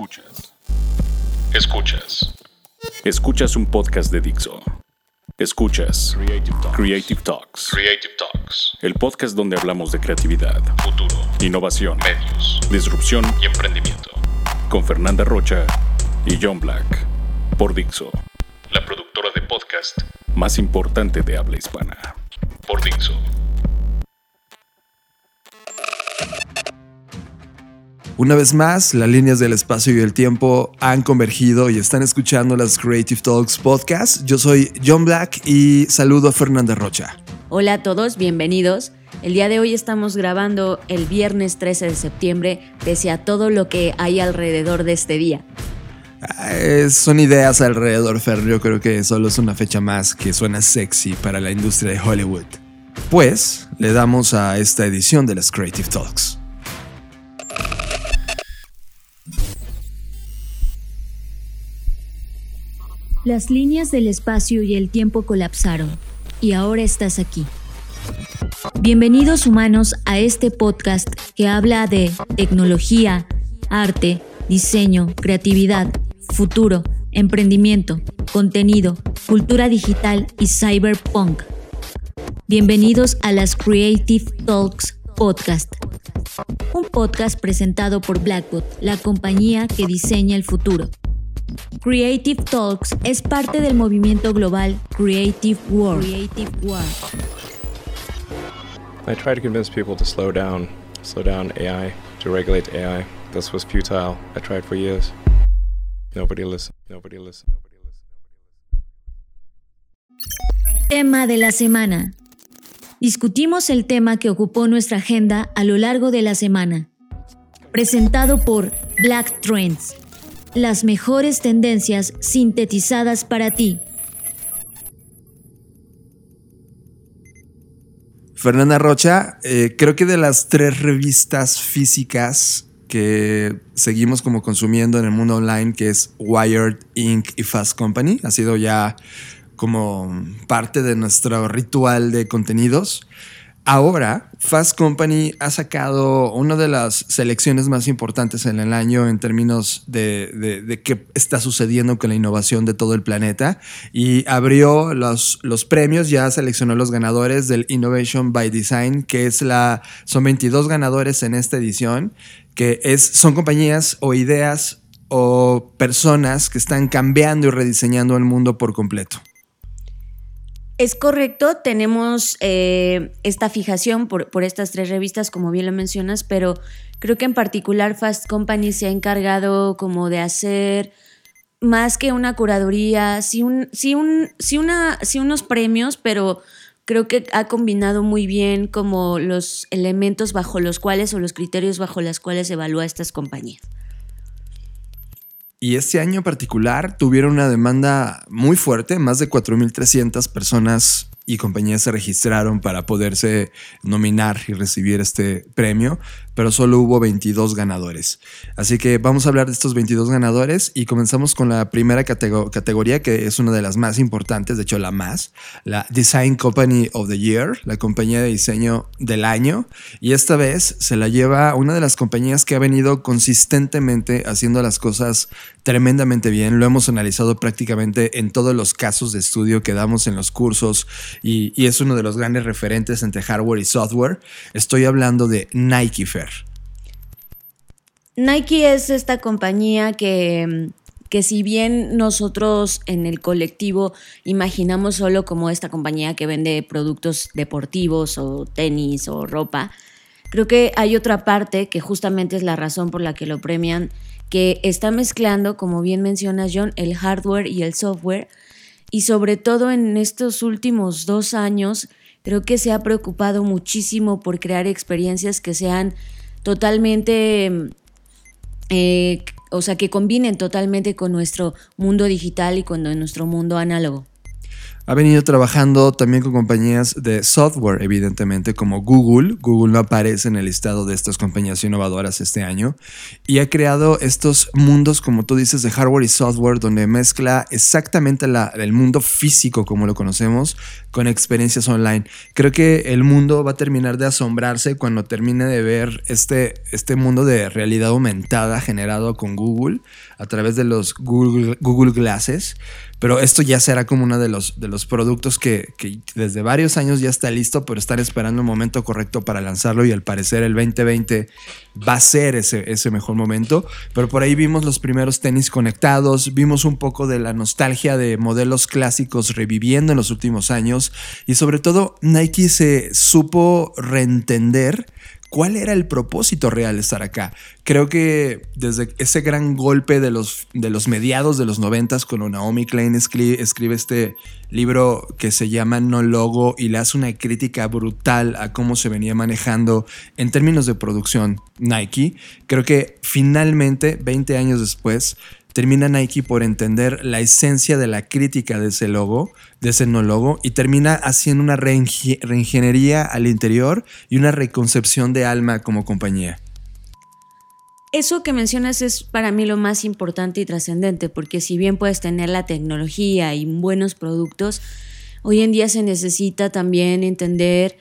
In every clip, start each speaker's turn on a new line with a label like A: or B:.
A: Escuchas. Escuchas. Escuchas un podcast de Dixo. Escuchas Creative Talks. Creative Talks. El podcast donde hablamos de creatividad, futuro, innovación, medios, disrupción y emprendimiento. Con Fernanda Rocha y John Black. Por Dixo. La productora de podcast más importante de habla hispana. Por Dixo.
B: Una vez más, las líneas del espacio y el tiempo han convergido y están escuchando las Creative Talks podcast. Yo soy John Black y saludo a Fernanda Rocha.
C: Hola a todos, bienvenidos. El día de hoy estamos grabando el viernes 13 de septiembre, pese a todo lo que hay alrededor de este día.
B: Eh, son ideas alrededor, Fer. Yo creo que solo es una fecha más que suena sexy para la industria de Hollywood. Pues le damos a esta edición de las Creative Talks.
C: Las líneas del espacio y el tiempo colapsaron, y ahora estás aquí. Bienvenidos humanos a este podcast que habla de tecnología, arte, diseño, creatividad, futuro, emprendimiento, contenido, cultura digital y cyberpunk. Bienvenidos a las Creative Talks Podcast, un podcast presentado por Blackbot, la compañía que diseña el futuro. Creative Talks es parte del movimiento global Creative World. Creative World.
D: I tried to convince people to slow down, slow down AI, to regulate AI. This was futile. I tried for years. Nobody listened. Nobody listened. Nobody listened.
C: Tema de la semana. Discutimos el tema que ocupó nuestra agenda a lo largo de la semana. Presentado por Black Trends las mejores tendencias sintetizadas para ti.
B: Fernanda Rocha, eh, creo que de las tres revistas físicas que seguimos como consumiendo en el mundo online, que es Wired, Inc. y Fast Company, ha sido ya como parte de nuestro ritual de contenidos. Ahora, Fast Company ha sacado una de las selecciones más importantes en el año en términos de, qué está sucediendo con la innovación de todo el planeta y abrió los, los premios, ya seleccionó los ganadores del Innovation by Design, que es la, son 22 ganadores en esta edición, que es, son compañías o ideas o personas que están cambiando y rediseñando el mundo por completo.
C: Es correcto, tenemos eh, esta fijación por, estas tres revistas, como bien lo mencionas, pero creo que en particular Fast Company se ha encargado como de hacer más que una curaduría, sí, un, sí, un, sí, una, sí unos premios, pero creo que ha combinado muy bien como los elementos bajo los cuales o los criterios bajo los cuales evalúa estas compañías.
B: Y este año en particular tuvieron una demanda muy fuerte, más de 4.300 personas y compañías se registraron para poderse nominar y recibir este premio, pero solo hubo 22 ganadores. Así que vamos a hablar de estos 22 ganadores y comenzamos con la primera categoría, que es una de las más importantes, de hecho la más, la Design Company of the Year, la compañía de diseño del año. Y esta vez se la lleva una de las compañías que ha venido consistentemente haciendo las cosas tremendamente bien. Lo hemos analizado prácticamente en todos los casos de estudio que damos en los cursos y, es uno de los grandes referentes entre hardware y software. Estoy hablando de Nike Fair.
C: Nike es esta compañía que, que si bien nosotros en el colectivo imaginamos solo como esta compañía que vende productos deportivos o tenis o ropa, creo que hay otra parte que justamente es la razón por la que lo premian, que está mezclando, como bien menciona John, el hardware y el software. Y sobre todo en estos últimos dos años creo que se ha preocupado muchísimo por crear experiencias que sean totalmente, eh, o sea, que combinen totalmente con nuestro mundo digital y con nuestro mundo análogo.
B: Ha venido trabajando también con compañías de software, evidentemente, como Google. Google no aparece en el listado de estas compañías innovadoras este año. Y ha creado estos mundos, como tú dices, de hardware y software, donde mezcla exactamente el mundo físico como lo conocemos con experiencias online. Creo que el mundo va a terminar de asombrarse cuando termine de ver este, este mundo de realidad aumentada generado con Google a través de los Google, Google Glasses. Pero esto ya será como uno de los, de los productos que, desde varios años ya está listo, pero están esperando el momento correcto para lanzarlo y al parecer el 2020 va a ser ese, ese mejor momento. Pero por ahí vimos los primeros tenis conectados, vimos un poco de la nostalgia de modelos clásicos reviviendo en los últimos años y sobre todo Nike se supo reentender ¿Cuál era el propósito real de estar acá? Creo que desde ese gran golpe de los, de los mediados de los noventas, cuando Naomi Klein escribe, escribe, este libro que se llama No Logo y le hace una crítica brutal a cómo se venía manejando en términos de producción Nike, creo que finalmente, 20 años después, termina Nike por entender la esencia de la crítica de ese logo, de ese no logo, y termina haciendo una reingeniería al interior y una reconcepción de alma como compañía.
C: Eso que mencionas es para mí lo más importante y trascendente, porque si bien puedes tener la tecnología y buenos productos, hoy en día se necesita también entender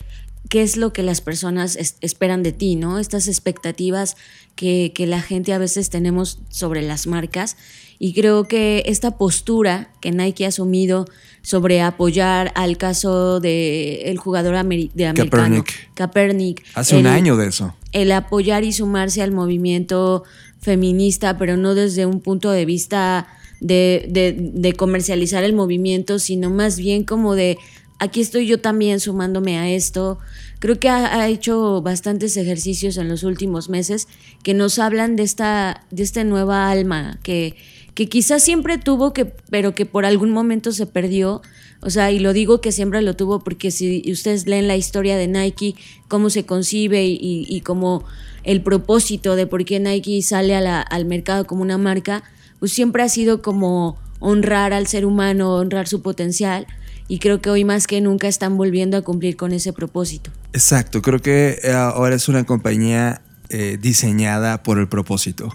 C: qué es lo que las personas esperan de ti, ¿no? Estas expectativas que, la gente a veces tenemos sobre las marcas. Y creo que esta postura que Nike ha asumido sobre apoyar al caso del el jugador de americano, Kaepernick.
B: Hace un año de eso.
C: El apoyar y sumarse al movimiento feminista, pero no desde un punto de vista de, de comercializar el movimiento, sino más bien como de aquí estoy yo también sumándome a esto. Creo que ha, hecho bastantes ejercicios en los últimos meses que nos hablan de esta, de nueva alma que, que quizás siempre tuvo, que, pero que por algún momento se perdió. O sea, y lo digo que siempre lo tuvo porque si ustedes leen la historia de Nike, cómo se concibe y, y cómo el propósito de por qué Nike sale al mercado como una marca, pues siempre ha sido como honrar al ser humano, honrar su potencial y creo que hoy más que nunca están volviendo a cumplir con ese propósito.
B: Exacto, creo que eh, ahora es una compañía eh, diseñada por el propósito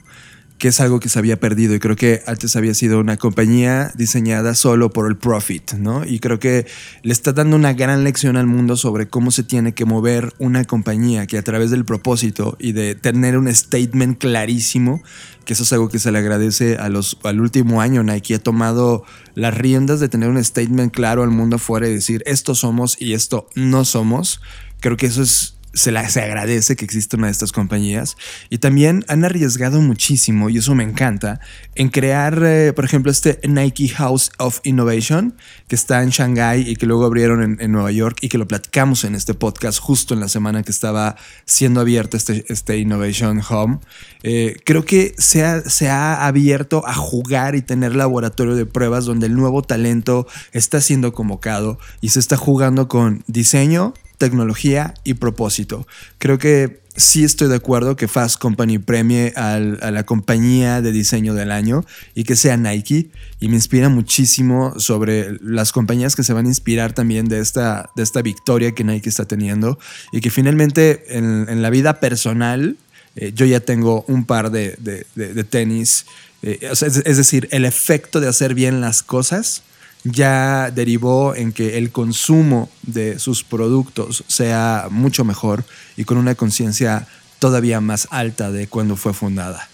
B: que es algo que se había perdido y creo que antes había sido una compañía diseñada solo por el profit, ¿no? Y creo que le está dando una gran lección al mundo sobre cómo se tiene que mover una compañía que a través del propósito y de tener un statement clarísimo, que eso es algo que se le agradece a los, al último año, Nike ha tomado las riendas de tener un statement claro al mundo afuera y decir esto somos y esto no somos. Creo que eso es se, la, se agradece que exista una de estas compañías. Y también han arriesgado muchísimo, y eso me encanta, en crear, eh, por ejemplo, este Nike House of Innovation, que está en Shanghai y que luego abrieron en, Nueva York y que lo platicamos en este podcast justo en la semana que estaba siendo abierto este, este Innovation Home. Eh, creo que se se ha abierto a jugar y tener laboratorio de pruebas donde el nuevo talento está siendo convocado y se está jugando con diseño, tecnología y propósito. Creo que sí estoy de acuerdo que Fast Company premie a la compañía de diseño del año y que sea Nike. Y me inspira muchísimo sobre las compañías que se van a inspirar también de esta, de esta victoria que Nike está teniendo. Y que finalmente en, la vida personal, eh, yo ya tengo un par de, tenis. Eh, es decir, el efecto de hacer bien las cosas ya derivó en que el consumo de sus productos sea mucho mejor y con una conciencia todavía más alta de cuando fue fundada.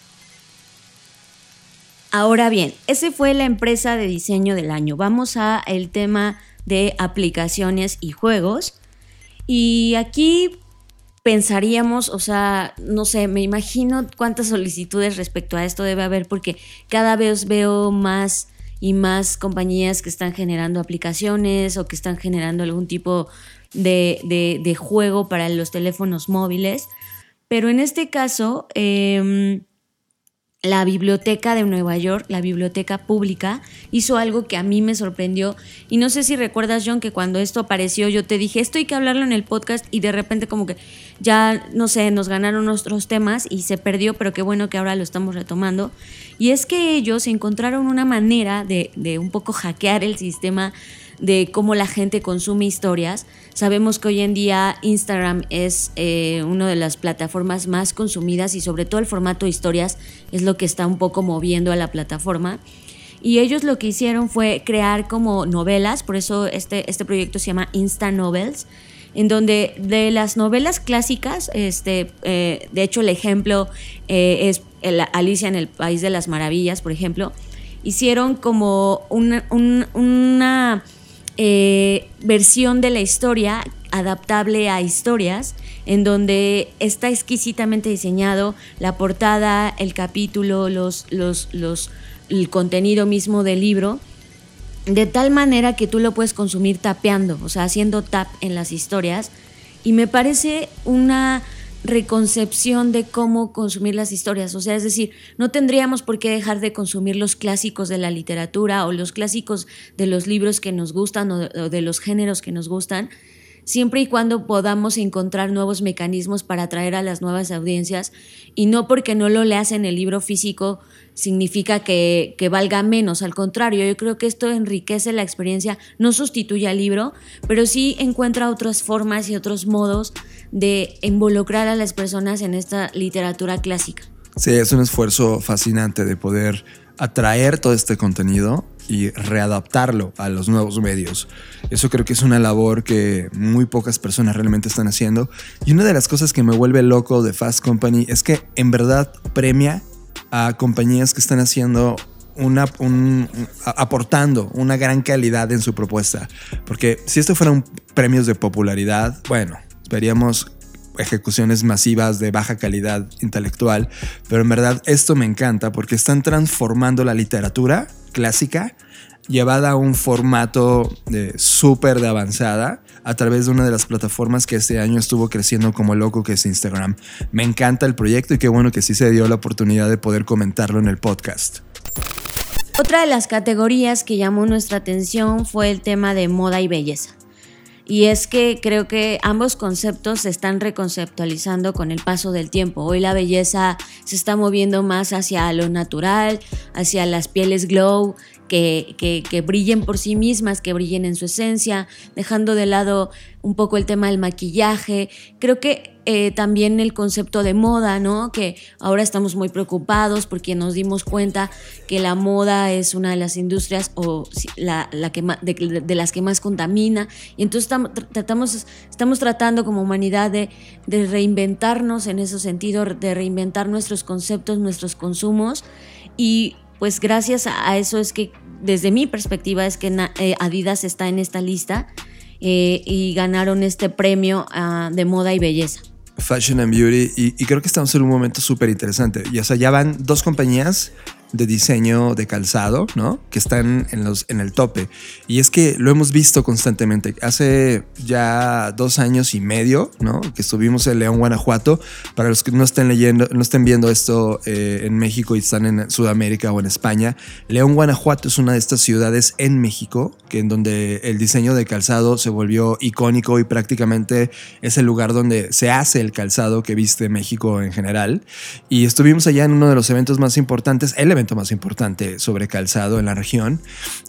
C: Ahora bien, ese fue la empresa de diseño del año. Vamos a el tema de aplicaciones y juegos. Y aquí pensaríamos, o sea, no sé, me imagino cuántas solicitudes respecto a esto debe haber porque cada vez veo más y más compañías que están generando aplicaciones o que están generando algún tipo de, juego para los teléfonos móviles. Pero en este caso, em, la biblioteca de Nueva York, la biblioteca pública, hizo algo que a mí me sorprendió. Y no sé si recuerdas, John, que cuando esto apareció yo te dije, esto hay que hablarlo en el podcast y de repente como que ya, no sé, nos ganaron nuestros temas y se perdió, pero qué bueno que ahora lo estamos retomando. Y es que ellos encontraron una manera de un poco hackear el sistema de cómo la gente consume historias. Sabemos que hoy en día Instagram es eh, una de las plataformas más consumidas y sobre todo el formato de historias es lo que está un poco moviendo a la plataforma. Y ellos lo que hicieron fue crear como novelas, por eso este, este proyecto se llama Insta Novels, en donde de las novelas clásicas, este, eh, de hecho el ejemplo eh, es Alicia en el País de las Maravillas, por ejemplo, hicieron como una, una eh, versión de la historia adaptable a historias, en donde está exquisitamente diseñado la portada, el capítulo, los, los, los, el contenido mismo del libro, de tal manera que tú lo puedes consumir tapeando, o sea, haciendo tap en las historias. Y me parece una reconcepción de cómo consumir las historias. O sea, es decir, no tendríamos por qué dejar de consumir los clásicos de la literatura o los clásicos de los libros que nos gustan o de, los géneros que nos gustan, siempre y cuando podamos encontrar nuevos mecanismos para atraer a las nuevas audiencias y no porque no lo leas en el libro físico significa que, valga menos, al contrario, yo creo que esto enriquece la experiencia, no sustituye al libro, pero sí encuentra otras formas y otros modos de involucrar a las personas en esta literatura clásica.
B: Sí, es un esfuerzo fascinante de poder atraer todo este contenido y readaptarlo a los nuevos medios. Eso creo que es una labor que muy pocas personas realmente están haciendo. Y una de las cosas que me vuelve loco de Fast Company es que en verdad premia a compañías que están haciendo una, aportando una gran calidad en su propuesta. Porque si esto fuera un premios de popularidad, bueno, veríamos ejecuciones masivas de baja calidad intelectual, pero en verdad esto me encanta porque están transformando la literatura clásica llevada a un formato súper de avanzada a través de una de las plataformas que este año estuvo creciendo como loco, que es Instagram. Me encanta el proyecto y qué bueno que sí se dio la oportunidad de poder comentarlo en el podcast.
C: Otra de las categorías que llamó nuestra atención fue el tema de moda y belleza. Y es que creo que ambos conceptos se están reconceptualizando con el paso del tiempo. Hoy la belleza se está moviendo más hacia lo natural, hacia las pieles glow, que, que, brillen por sí mismas, que brillen en su esencia, dejando de lado un poco el tema del maquillaje. Creo que eh, también el concepto de moda, ¿no? Que ahora estamos muy preocupados porque nos dimos cuenta que la moda es una de las industrias o la, la que de, de, las que más contamina. Y entonces estamos, tratamos, estamos tratando como humanidad de, de reinventarnos en ese sentido, de reinventar nuestros conceptos, nuestros consumos. Y pues gracias a eso es que desde mi perspectiva es que eh, Adidas está en esta lista eh, y ganaron este premio ah, de moda y belleza.
B: Fashion and Beauty y, creo que estamos en un momento súper interesante. Y o sea, ya van dos compañías de diseño de calzado, ¿no? Que están en, los, en el tope. Y es que lo hemos visto constantemente. Hace ya dos años y medio, ¿no? Que estuvimos en León, Guanajuato. Para los que no estén leyendo, no estén viendo esto eh, en México y están en Sudamérica o en España, León, Guanajuato es una de estas ciudades en México que en donde el diseño de calzado se volvió icónico y prácticamente es el lugar donde se hace el calzado que viste México en general. Y estuvimos allá en uno de los eventos más importantes, el más importante sobre calzado en la región.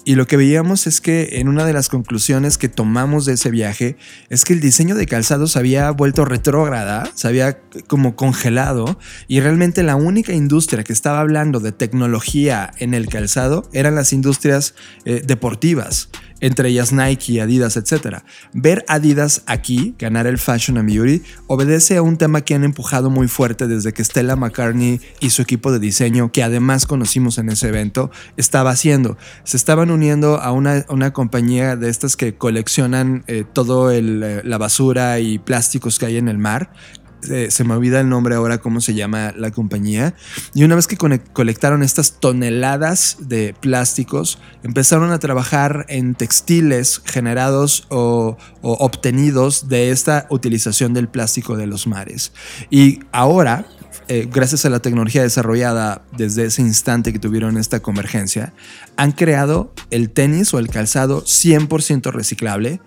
B: Y lo que veíamos es que en una de las conclusiones que tomamos de ese viaje es que el diseño de calzado se había vuelto retrógrada, se había como congelado y realmente la única industria que estaba hablando de tecnología en el calzado eran las industrias eh, deportivas entre ellas Nike, Adidas, etc. Ver Adidas aquí ganar el Fashion and Beauty obedece a un tema que han empujado muy fuerte desde que Stella McCartney y su equipo de diseño, que además conocimos en ese evento, estaba haciendo. Se estaban uniendo a una, compañía de estas que coleccionan eh, todo eh, la basura y plásticos que hay en el mar, se me olvida el nombre ahora, cómo se llama la compañía. Y una vez que colectaron estas toneladas de plásticos, empezaron a trabajar en textiles generados o, obtenidos de esta utilización del plástico de los mares. Y ahora eh, gracias a la tecnología desarrollada desde ese instante que tuvieron esta convergencia, han creado el tenis o el calzado 100% reciclable,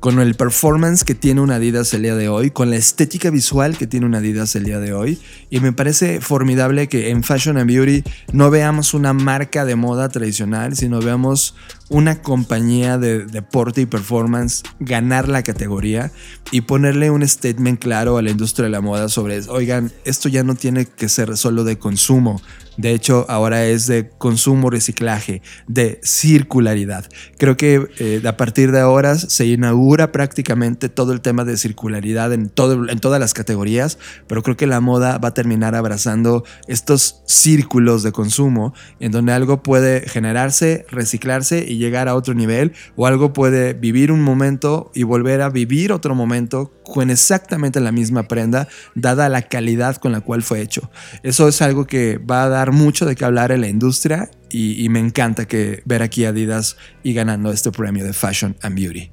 B: con el performance que tiene una Adidas el día de hoy, con la estética visual que tiene una Adidas el día de hoy. Y me parece formidable que en Fashion and Beauty no veamos una marca de moda tradicional, sino veamos una compañía de deporte y performance ganar la categoría y ponerle un statement claro a la industria de la moda sobre, oigan, esto ya no tiene que ser solo de consumo, de hecho, ahora es de consumo, reciclaje, de circularidad. Creo que eh, a partir de ahora se inaugura prácticamente todo el tema de circularidad en, todas las categorías, pero creo que la moda va a terminar abrazando estos círculos de consumo en donde algo puede generarse, reciclarse y llegar a otro nivel, o algo puede vivir un momento y volver a vivir otro momento con exactamente la misma prenda, dada la calidad con la cual fue hecho. Eso es algo que va a dar mucho de qué hablar en la industria y, me encanta que ver aquí Adidas y ganando este premio de Fashion and Beauty.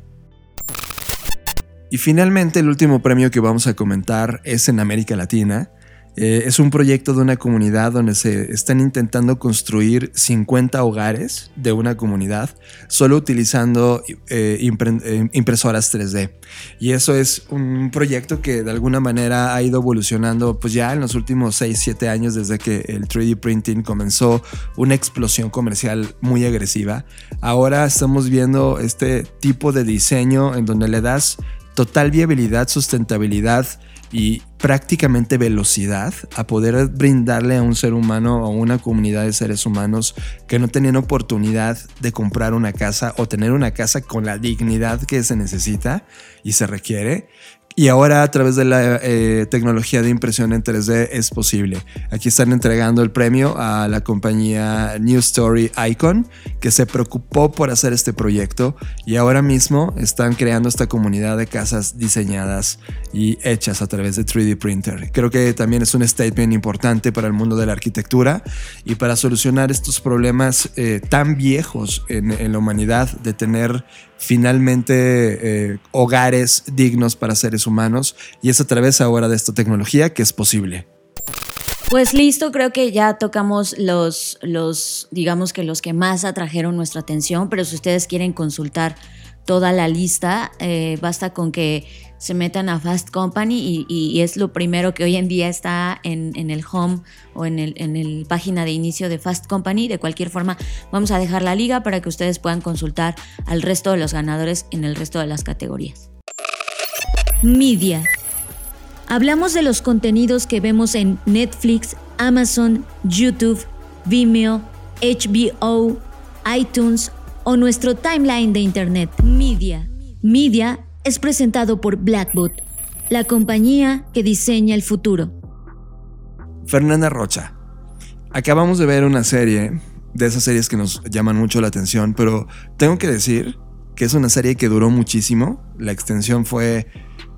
B: Y finalmente el último premio que vamos a comentar es en América Latina eh, es un proyecto de una comunidad donde se están intentando construir 50 hogares de una comunidad solo utilizando eh, eh, impresoras 3D. Y eso es un proyecto que de alguna manera ha ido evolucionando pues ya en los últimos 6, 7 años desde que el 3D printing comenzó una explosión comercial muy agresiva. Ahora estamos viendo este tipo de diseño en donde le das total viabilidad, sustentabilidad y prácticamente velocidad a poder brindarle a un ser humano o a una comunidad de seres humanos que no tenían oportunidad de comprar una casa o tener una casa con la dignidad que se necesita y se requiere y ahora a través de la eh, tecnología de impresión en 3D es posible. Aquí están entregando el premio a la compañía New Story Icon, que se preocupó por hacer este proyecto y ahora mismo están creando esta comunidad de casas diseñadas y hechas a través de 3D printer. Creo que también es un statement importante para el mundo de la arquitectura y para solucionar estos problemas eh, tan viejos en, en la humanidad de tener finalmente eh, hogares dignos para seres humanos y es a través ahora de esta tecnología que es posible.
C: Pues listo, creo que ya tocamos los, los, digamos que los que más atrajeron nuestra atención, pero si ustedes quieren consultar toda la lista, eh, basta con que se metan a Fast Company y, es lo primero que hoy en día está en, el home o en el, en página de inicio de Fast Company. De cualquier forma, vamos a dejar la liga para que ustedes puedan consultar al resto de los ganadores en el resto de las categorías. Media. Hablamos de los contenidos que vemos en Netflix, Amazon, YouTube, Vimeo, HBO, iTunes o nuestro timeline de Internet. Media. Media es presentado por Blackbot, la compañía que diseña el futuro.
B: Fernanda Rocha. Acabamos de ver una serie, de esas series que nos llaman mucho la atención, pero tengo que decir que es una serie que duró muchísimo. La extensión fue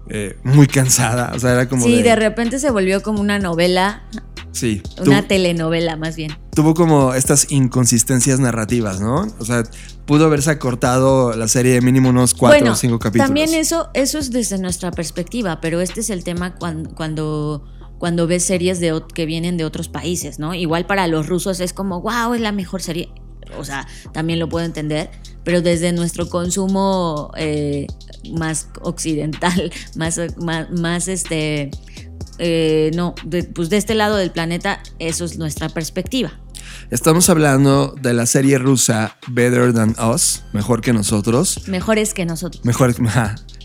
B: eh, muy cansada. O sea, era como.
C: Sí, de... repente se volvió como una novela.
B: Sí.
C: Una telenovela, más bien.
B: Tuvo como estas inconsistencias narrativas, ¿no? O sea, pudo haberse acortado la serie de mínimo unos cuatro o cinco capítulos.
C: También eso, eso es desde nuestra perspectiva, pero este es el tema cuando, cuando, cuando ves series de, que vienen de otros países, ¿no? Igual para los rusos es como, wow, es la mejor serie. O sea, también lo puedo entender, pero desde nuestro consumo eh, más occidental, más, más, este, eh, no, pues de este lado del planeta, eso es nuestra perspectiva.
B: Estamos hablando de la serie rusa Better Than Us, mejor que nosotros.
C: Mejores que nosotros.
B: Mejor,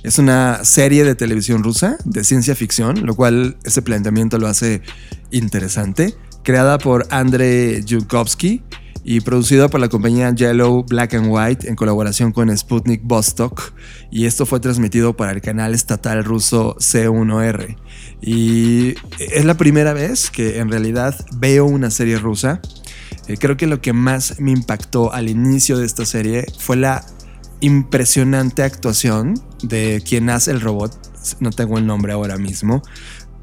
B: es una serie de televisión rusa de ciencia ficción, lo cual ese planteamiento lo hace interesante. Creada por Andrei Yukovsky y producida por la compañía Yellow Black and White en colaboración con Sputnik Vostok. Y esto fue transmitido para el canal estatal ruso C1R. Y es la primera vez que en realidad veo una serie rusa eh, creo que lo que más me impactó al inicio de esta serie fue la impresionante actuación de quien hace el robot. No tengo el nombre ahora mismo,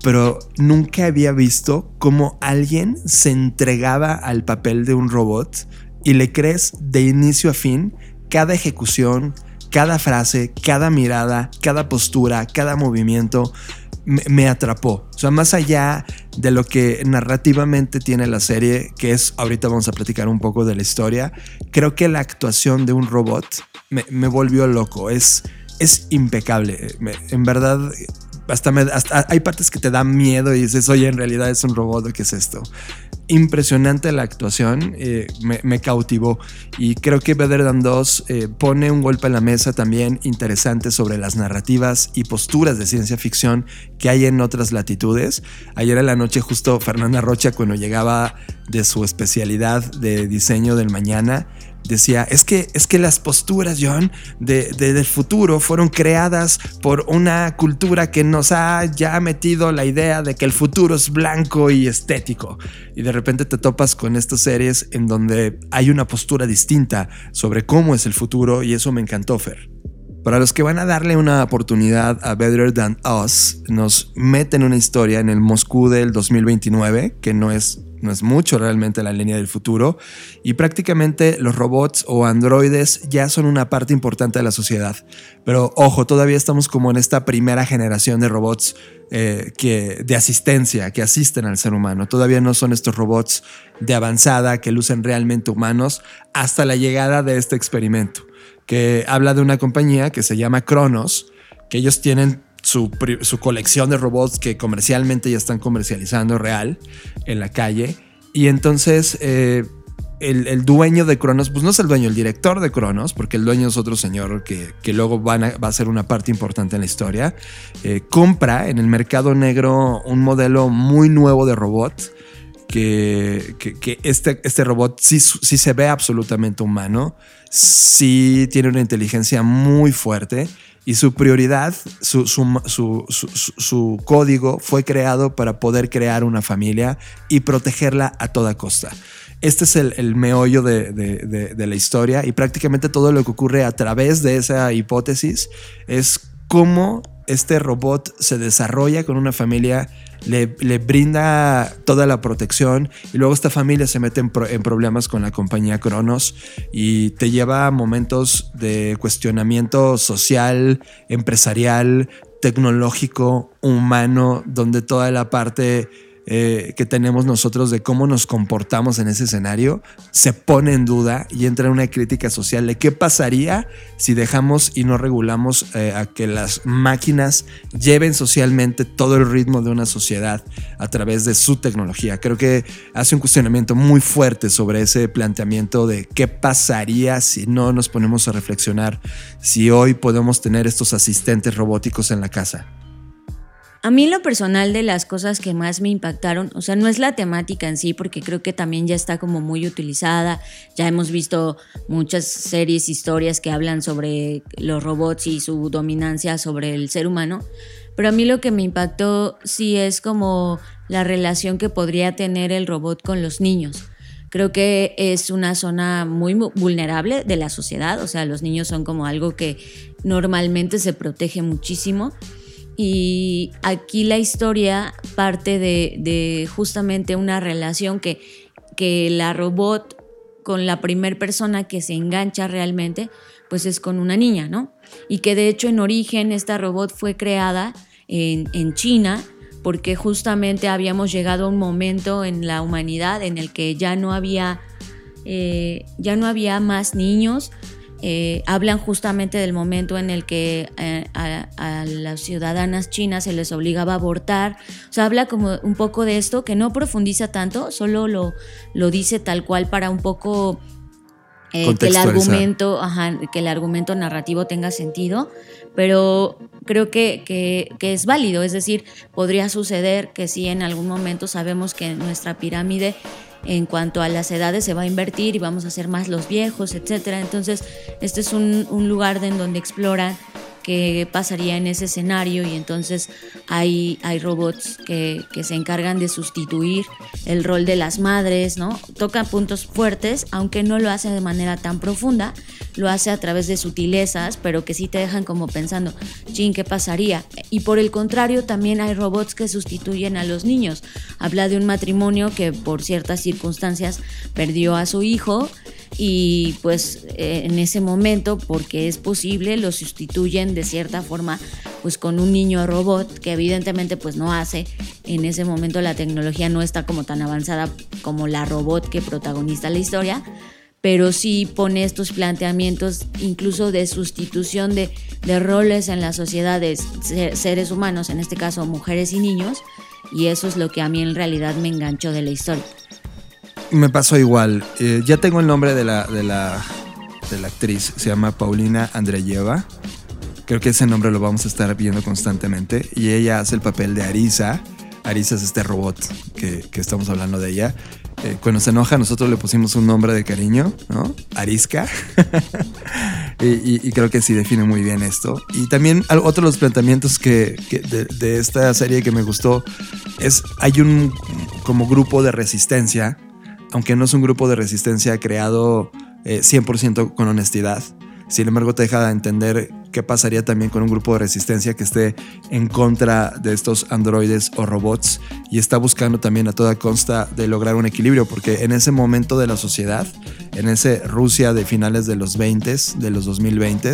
B: pero nunca había visto cómo alguien se entregaba al papel de un robot y le crees de inicio a fin cada ejecución, cada frase, cada mirada, cada postura, cada movimiento me, atrapó. O sea, más allá de lo que narrativamente tiene la serie, que es, ahorita vamos a platicar un poco de la historia, creo que la actuación de un robot me, volvió loco. Es, es impecable. en verdad, hasta, me, hasta hay partes que te dan miedo y dices, oye, en realidad es un robot, ¿qué es esto? Impresionante la actuación, eh, me, cautivó y creo que Better Than 2 eh, pone un golpe en la mesa también interesante sobre las narrativas y posturas de ciencia ficción que hay en otras latitudes. Ayer en la noche justo Fernanda Rocha cuando llegaba de su especialidad de diseño del mañana, decía, es que, es que las posturas, John, de, del futuro fueron creadas por una cultura que nos ha ya metido la idea de que el futuro es blanco y estético. Y de repente te topas con estas series en donde hay una postura distinta sobre cómo es el futuro y eso me encantó, Fer. Para los que van a darle una oportunidad a Better Than Us, nos meten una historia en el Moscú del 2029, que no es no es mucho realmente la línea del futuro, y prácticamente los robots o androides ya son una parte importante de la sociedad. Pero ojo, todavía estamos como en esta primera generación de robots eh, que, de asistencia, que asisten al ser humano. Todavía no son estos robots de avanzada que lucen realmente humanos hasta la llegada de este experimento, que habla de una compañía que se llama Cronos, que ellos tienen su, colección de robots que comercialmente ya están comercializando real en la calle. Y entonces eh, el, dueño de Cronos, pues no es el dueño, el director de Cronos, porque el dueño es otro señor que, luego van va a ser una parte importante en la historia, eh, compra en el mercado negro un modelo muy nuevo de robot. Que, que, este, este robot sí, sí se ve absolutamente humano, sí tiene una inteligencia muy fuerte y su prioridad, su, código fue creado para poder crear una familia y protegerla a toda costa. Este es el, meollo de, la historia y prácticamente todo lo que ocurre a través de esa hipótesis es cómo este robot se desarrolla con una familia le, brinda toda la protección y luego esta familia se mete en, problemas con la compañía Cronos y te lleva a momentos de cuestionamiento social, empresarial, tecnológico, humano, donde toda la parte eh, que tenemos nosotros de cómo nos comportamos en ese escenario se pone en duda y entra en una crítica social de qué pasaría si dejamos y no regulamos eh, a que las máquinas lleven socialmente todo el ritmo de una sociedad a través de su tecnología. Creo que hace un cuestionamiento muy fuerte sobre ese planteamiento de qué pasaría si no nos ponemos a reflexionar si hoy podemos tener estos asistentes robóticos en la casa.
C: A mí lo personal de las cosas que más me impactaron, o sea, no es la temática en sí, porque creo que también ya está como muy utilizada, ya hemos visto muchas series, historias que hablan sobre los robots y su dominancia sobre el ser humano, pero a mí lo que me impactó sí es como la relación que podría tener el robot con los niños. Creo que es una zona muy vulnerable de la sociedad, o sea, los niños son como algo que normalmente se protege muchísimo y aquí la historia parte de, justamente una relación que, que la robot con la primer persona que se engancha realmente, pues es con una niña, ¿no? Y que de hecho en origen esta robot fue creada en, China porque justamente habíamos llegado a un momento en la humanidad en el que ya no había, eh, ya no había más niños, eh, hablan justamente del momento en el que eh, a, las ciudadanas chinas se les obligaba a abortar. O sea, habla como un poco de esto, que no profundiza tanto, solo lo, lo dice tal cual para un poco eh, que el argumento, que el argumento narrativo tenga sentido. Pero creo que, que, es válido, es decir, podría suceder que si en algún momento sabemos que nuestra pirámide en cuanto a las edades se va a invertir y vamos a ser más los viejos, etcétera. Entonces, este es un, un lugar en donde exploran qué pasaría en ese escenario y entonces hay, hay robots que, que, se encargan de sustituir el rol de las madres, ¿no? Toca puntos fuertes, aunque no lo hace de manera tan profunda, lo hace a través de sutilezas, pero que sí te dejan como pensando, chin, ¿qué pasaría? Y por el contrario, también hay robots que sustituyen a los niños. Habla de un matrimonio que por ciertas circunstancias perdió a su hijo y pues eh, en ese momento, porque es posible, lo sustituyen de cierta forma pues con un niño robot que evidentemente pues no hace. En ese momento la tecnología no está como tan avanzada como la robot que protagoniza la historia, pero sí pone estos planteamientos incluso de sustitución de, de roles en las sociedades, seres humanos, en este caso mujeres y niños, y eso es lo que a mí en realidad me enganchó de la historia.
B: Me pasó igual. Eh, ya tengo el nombre de la, de la, de la actriz. Se llama Paulina Andreyeva. Creo que ese nombre lo vamos a estar viendo constantemente. Y ella hace el papel de Arisa. Arisa es este robot que, que estamos hablando de ella. Eh, cuando se enoja, nosotros le pusimos un nombre de cariño, ¿no? Arisca. y, creo que sí define muy bien esto. Y también otro de los planteamientos que, de, de, esta serie que me gustó es, hay un como grupo de resistencia aunque no es un grupo de resistencia creado 100% eh, con honestidad, sin embargo te deja entender qué pasaría también con un grupo de resistencia que esté en contra de estos androides o robots y está buscando también a toda consta de lograr un equilibrio, porque en ese momento de la sociedad, en ese Rusia de finales de los 20, de los 2020,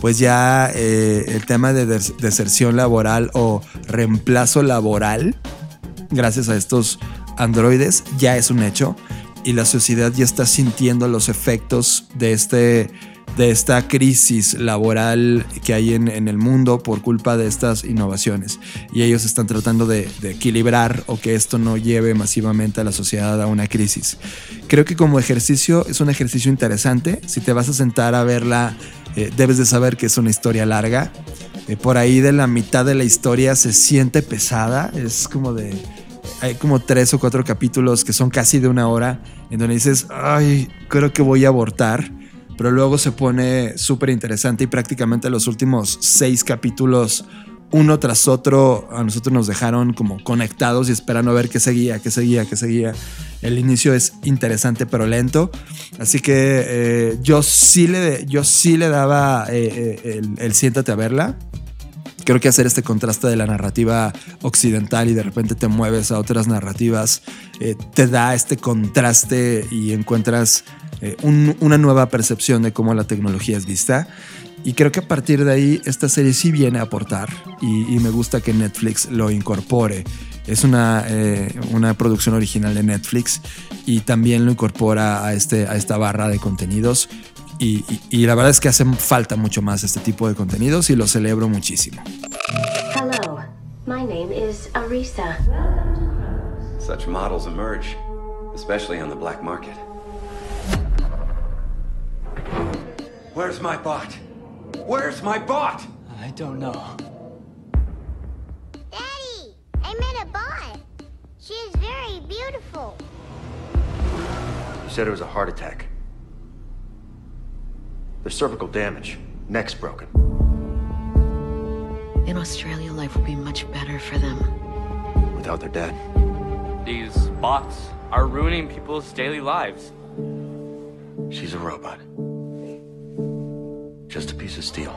B: pues ya eh, el tema de deserción laboral o reemplazo laboral, gracias a estos androides, ya es un hecho y la sociedad ya está sintiendo los efectos de, este, de esta crisis laboral que hay en, el mundo por culpa de estas innovaciones. Y ellos están tratando de, equilibrar o que esto no lleve masivamente a la sociedad a una crisis. Creo que como ejercicio es un ejercicio interesante. Si te vas a sentar a verla, eh, debes de saber que es una historia larga. Eh, por ahí de la mitad de la historia se siente pesada. Es como de hay como tres o cuatro capítulos que son casi de una hora, en donde dices, ay, creo que voy a abortar, pero luego se pone súper interesante y prácticamente los últimos seis capítulos, uno tras otro, a nosotros nos dejaron como conectados y esperando a ver qué seguía, qué seguía, qué seguía. El inicio es interesante pero lento, así que eh, yo, sí le, yo sí le daba eh, eh, el, el siéntate a verla creo que hacer este contraste de la narrativa occidental y de repente te mueves a otras narrativas, eh, te da este contraste y encuentras eh, una nueva percepción de cómo la tecnología es vista. Y creo que a partir de ahí esta serie sí viene a aportar y, me gusta que Netflix lo incorpore. Es una, eh, una, producción original de Netflix y también lo incorpora a, este, a esta barra de contenidos y, y, la verdad es que hace falta mucho más este tipo de contenidos y lo celebro muchísimo. Hello, my name is Arisa. Such models emerge, especially on the black market. Where's my bot? Where's my bot? I don't know. Daddy, I met a bot. She is very beautiful. You said it was a heart attack. There's cervical damage. Neck's broken. In Australia, life will be much better for them. Without their dad. These bots are ruining people's daily lives. She's a robot. Just a piece of steel.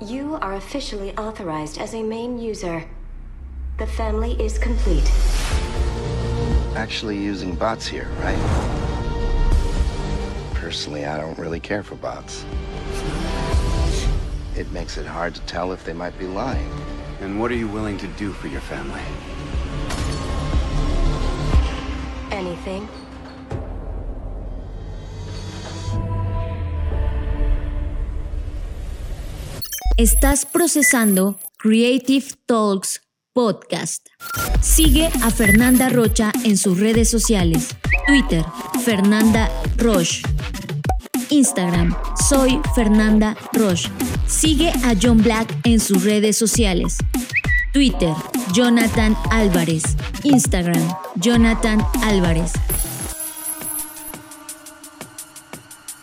B: You are officially authorized as a main user. The family is complete actually using bots here, right? Personally, I don't really care for bots. It makes it hard to tell if they might be lying. And what are you willing to do for your family? Anything.
C: Estás procesando Creative Talks Podcast. Sigue a Fernanda Rocha en sus redes sociales. Twitter, Fernanda Roche. Instagram, soy Fernanda Roche. Sigue a John Black en sus redes sociales. Twitter, Jonathan Álvarez. Instagram, Jonathan Álvarez.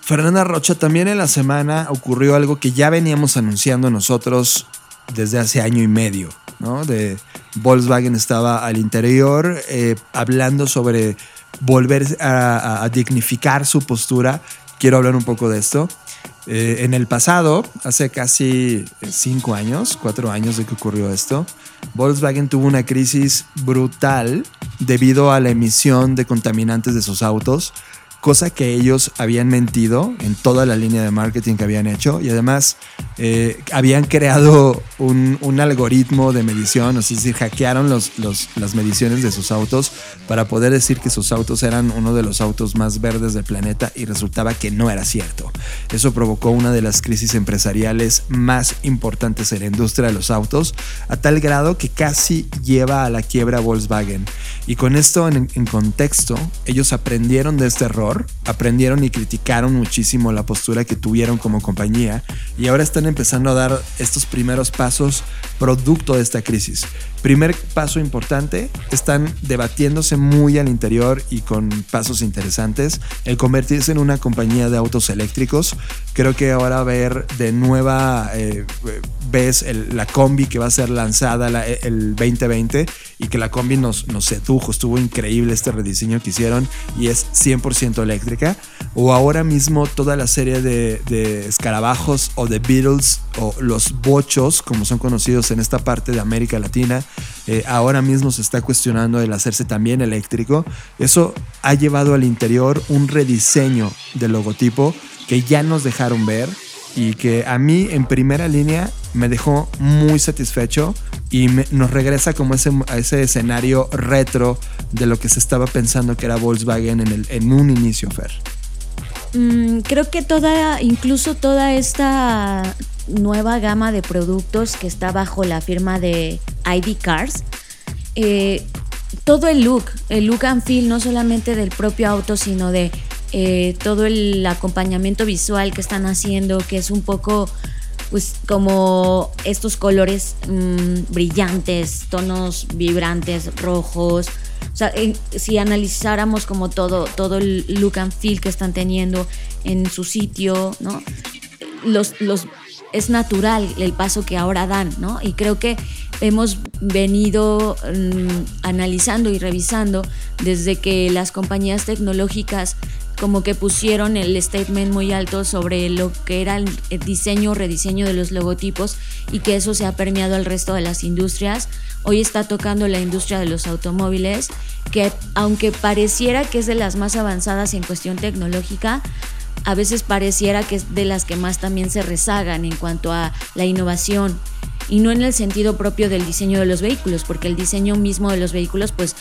B: Fernanda Rocha, también en la semana ocurrió algo que ya veníamos anunciando nosotros desde hace año y medio, ¿no? De Volkswagen estaba al interior eh, hablando sobre volver a, dignificar su postura. Quiero hablar un poco de esto. Eh, en el pasado, hace casi cinco años, cuatro años de que ocurrió esto, Volkswagen tuvo una crisis brutal debido a la emisión de contaminantes de sus autos cosa que ellos habían mentido en toda la línea de marketing que habían hecho y además eh, habían creado un, algoritmo de medición, o sea, es decir, hackearon los, las mediciones de sus autos para poder decir que sus autos eran uno de los autos más verdes del planeta y resultaba que no era cierto. Eso provocó una de las crisis empresariales más importantes en la industria de los autos, a tal grado que casi lleva a la quiebra Volkswagen. Y con esto en contexto, ellos aprendieron de este error aprendieron y criticaron muchísimo la postura que tuvieron como compañía y ahora están empezando a dar estos primeros pasos producto de esta crisis. Primer paso importante, están debatiéndose muy al interior y con pasos interesantes el convertirse en una compañía de autos eléctricos. Creo que ahora ver de nueva eh, la combi que va a ser lanzada el 2020 y que la combi nos, nos sedujo, estuvo increíble este rediseño que hicieron y es 100% eléctrica. O ahora mismo toda la serie de, de escarabajos o de Beatles o los bochos, como son conocidos en esta parte de América Latina, eh, ahora mismo se está cuestionando el hacerse también eléctrico. Eso ha llevado al interior un rediseño del logotipo que ya nos dejaron ver y que a mí en primera línea me dejó muy satisfecho y nos regresa como ese, a ese escenario retro de lo que se estaba pensando que era Volkswagen en, el, en un inicio, Fer.
C: Mm, creo que toda, incluso toda esta nueva gama de productos que está bajo la firma de ID Cars, eh, todo el look, el look and feel, no solamente del propio auto, sino de eh, todo el acompañamiento visual que están haciendo, que es un poco pues como estos colores mm, brillantes, tonos vibrantes, rojos. O sea, si analizáramos como todo, todo el look and feel que están teniendo en su sitio, ¿no? Los, los, es natural el paso que ahora dan, ¿no? Y creo que hemos venido mm, analizando y revisando desde que las compañías tecnológicas como que pusieron el statement muy alto sobre lo que era el diseño o rediseño de los logotipos y que eso se ha permeado al resto de las industrias. Hoy está tocando la industria de los automóviles, que aunque pareciera que es de las más avanzadas en cuestión tecnológica, a veces pareciera que es de las que más también se rezagan en cuanto a la innovación y no en el sentido propio del diseño de los vehículos, porque el diseño mismo de los vehículos pues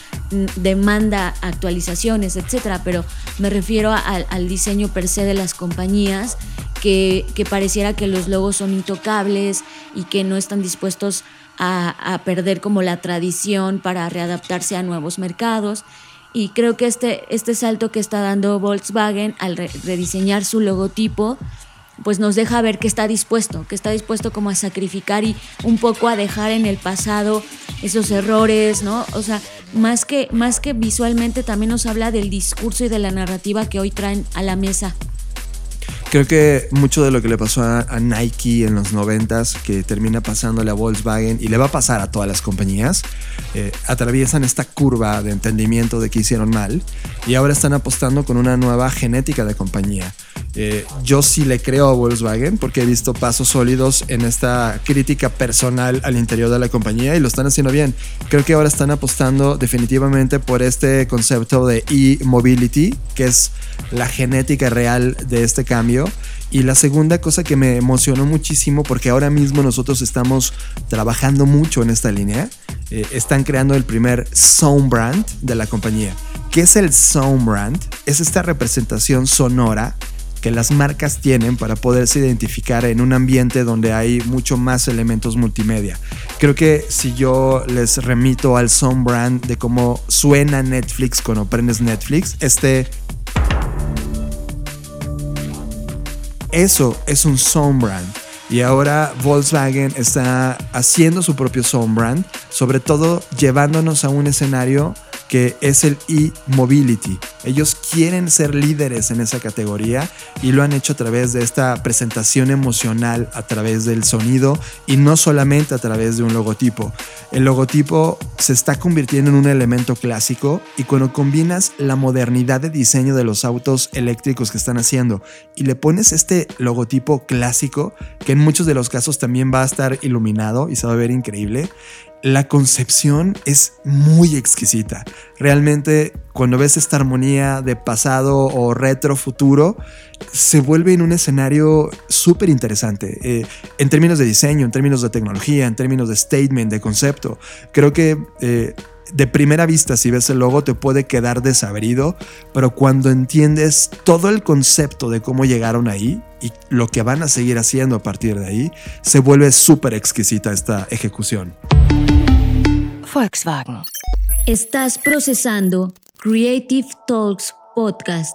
C: demanda actualizaciones, etcétera, pero me refiero al diseño per se de las compañías que, pareciera que los logos son intocables y que no están dispuestos a, perder como la tradición para readaptarse a nuevos mercados. Y creo que este, este salto que está dando Volkswagen al rediseñar su logotipo pues nos deja ver que está dispuesto, que está dispuesto como a sacrificar y un poco a dejar en el pasado esos errores, ¿no? O sea, más que, más que visualmente también nos habla del discurso y de la narrativa que hoy traen a la mesa.
B: Creo que mucho de lo que le pasó a, Nike en los noventas, que termina pasándole a Volkswagen y le va a pasar a todas las compañías, eh, atraviesan esta curva de entendimiento de que hicieron mal y ahora están apostando con una nueva genética de compañía. Eh, yo sí le creo a Volkswagen porque he visto pasos sólidos en esta crítica personal al interior de la compañía y lo están haciendo bien. Creo que ahora están apostando definitivamente por este concepto de e-mobility, que es la genética real de este cambio. Y la segunda cosa que me emocionó muchísimo, porque ahora mismo nosotros estamos trabajando mucho en esta línea, eh, están creando el primer Sound Brand de la compañía. ¿Qué es el Sound Brand? Es esta representación sonora que las marcas tienen para poderse identificar en un ambiente donde hay mucho más elementos multimedia. Creo que si yo les remito al sound brand de cómo suena Netflix cuando prendes Netflix, este eso es un sound brand. Y ahora Volkswagen está haciendo su propio sound brand, sobre todo llevándonos a un escenario que es el e-mobility. Ellos quieren ser líderes en esa categoría y lo han hecho a través de esta presentación emocional, a través del sonido y no solamente a través de un logotipo. El logotipo se está convirtiendo en un elemento clásico y cuando combinas la modernidad de diseño de los autos eléctricos que están haciendo y le pones este logotipo clásico, que en muchos de los casos también va a estar iluminado y se va a ver increíble, la concepción es muy exquisita. Realmente cuando ves esta armonía de pasado o retro futuro, se vuelve en un escenario súper interesante. Eh, en términos de diseño, en términos de tecnología, en términos de statement, de concepto. Creo que eh, de primera vista, si ves el logo, te puede quedar desabrido, pero cuando entiendes todo el concepto de cómo llegaron ahí y lo que van a seguir haciendo a partir de ahí, se vuelve súper exquisita esta ejecución.
C: Volkswagen. Estás procesando Creative Talks Podcast.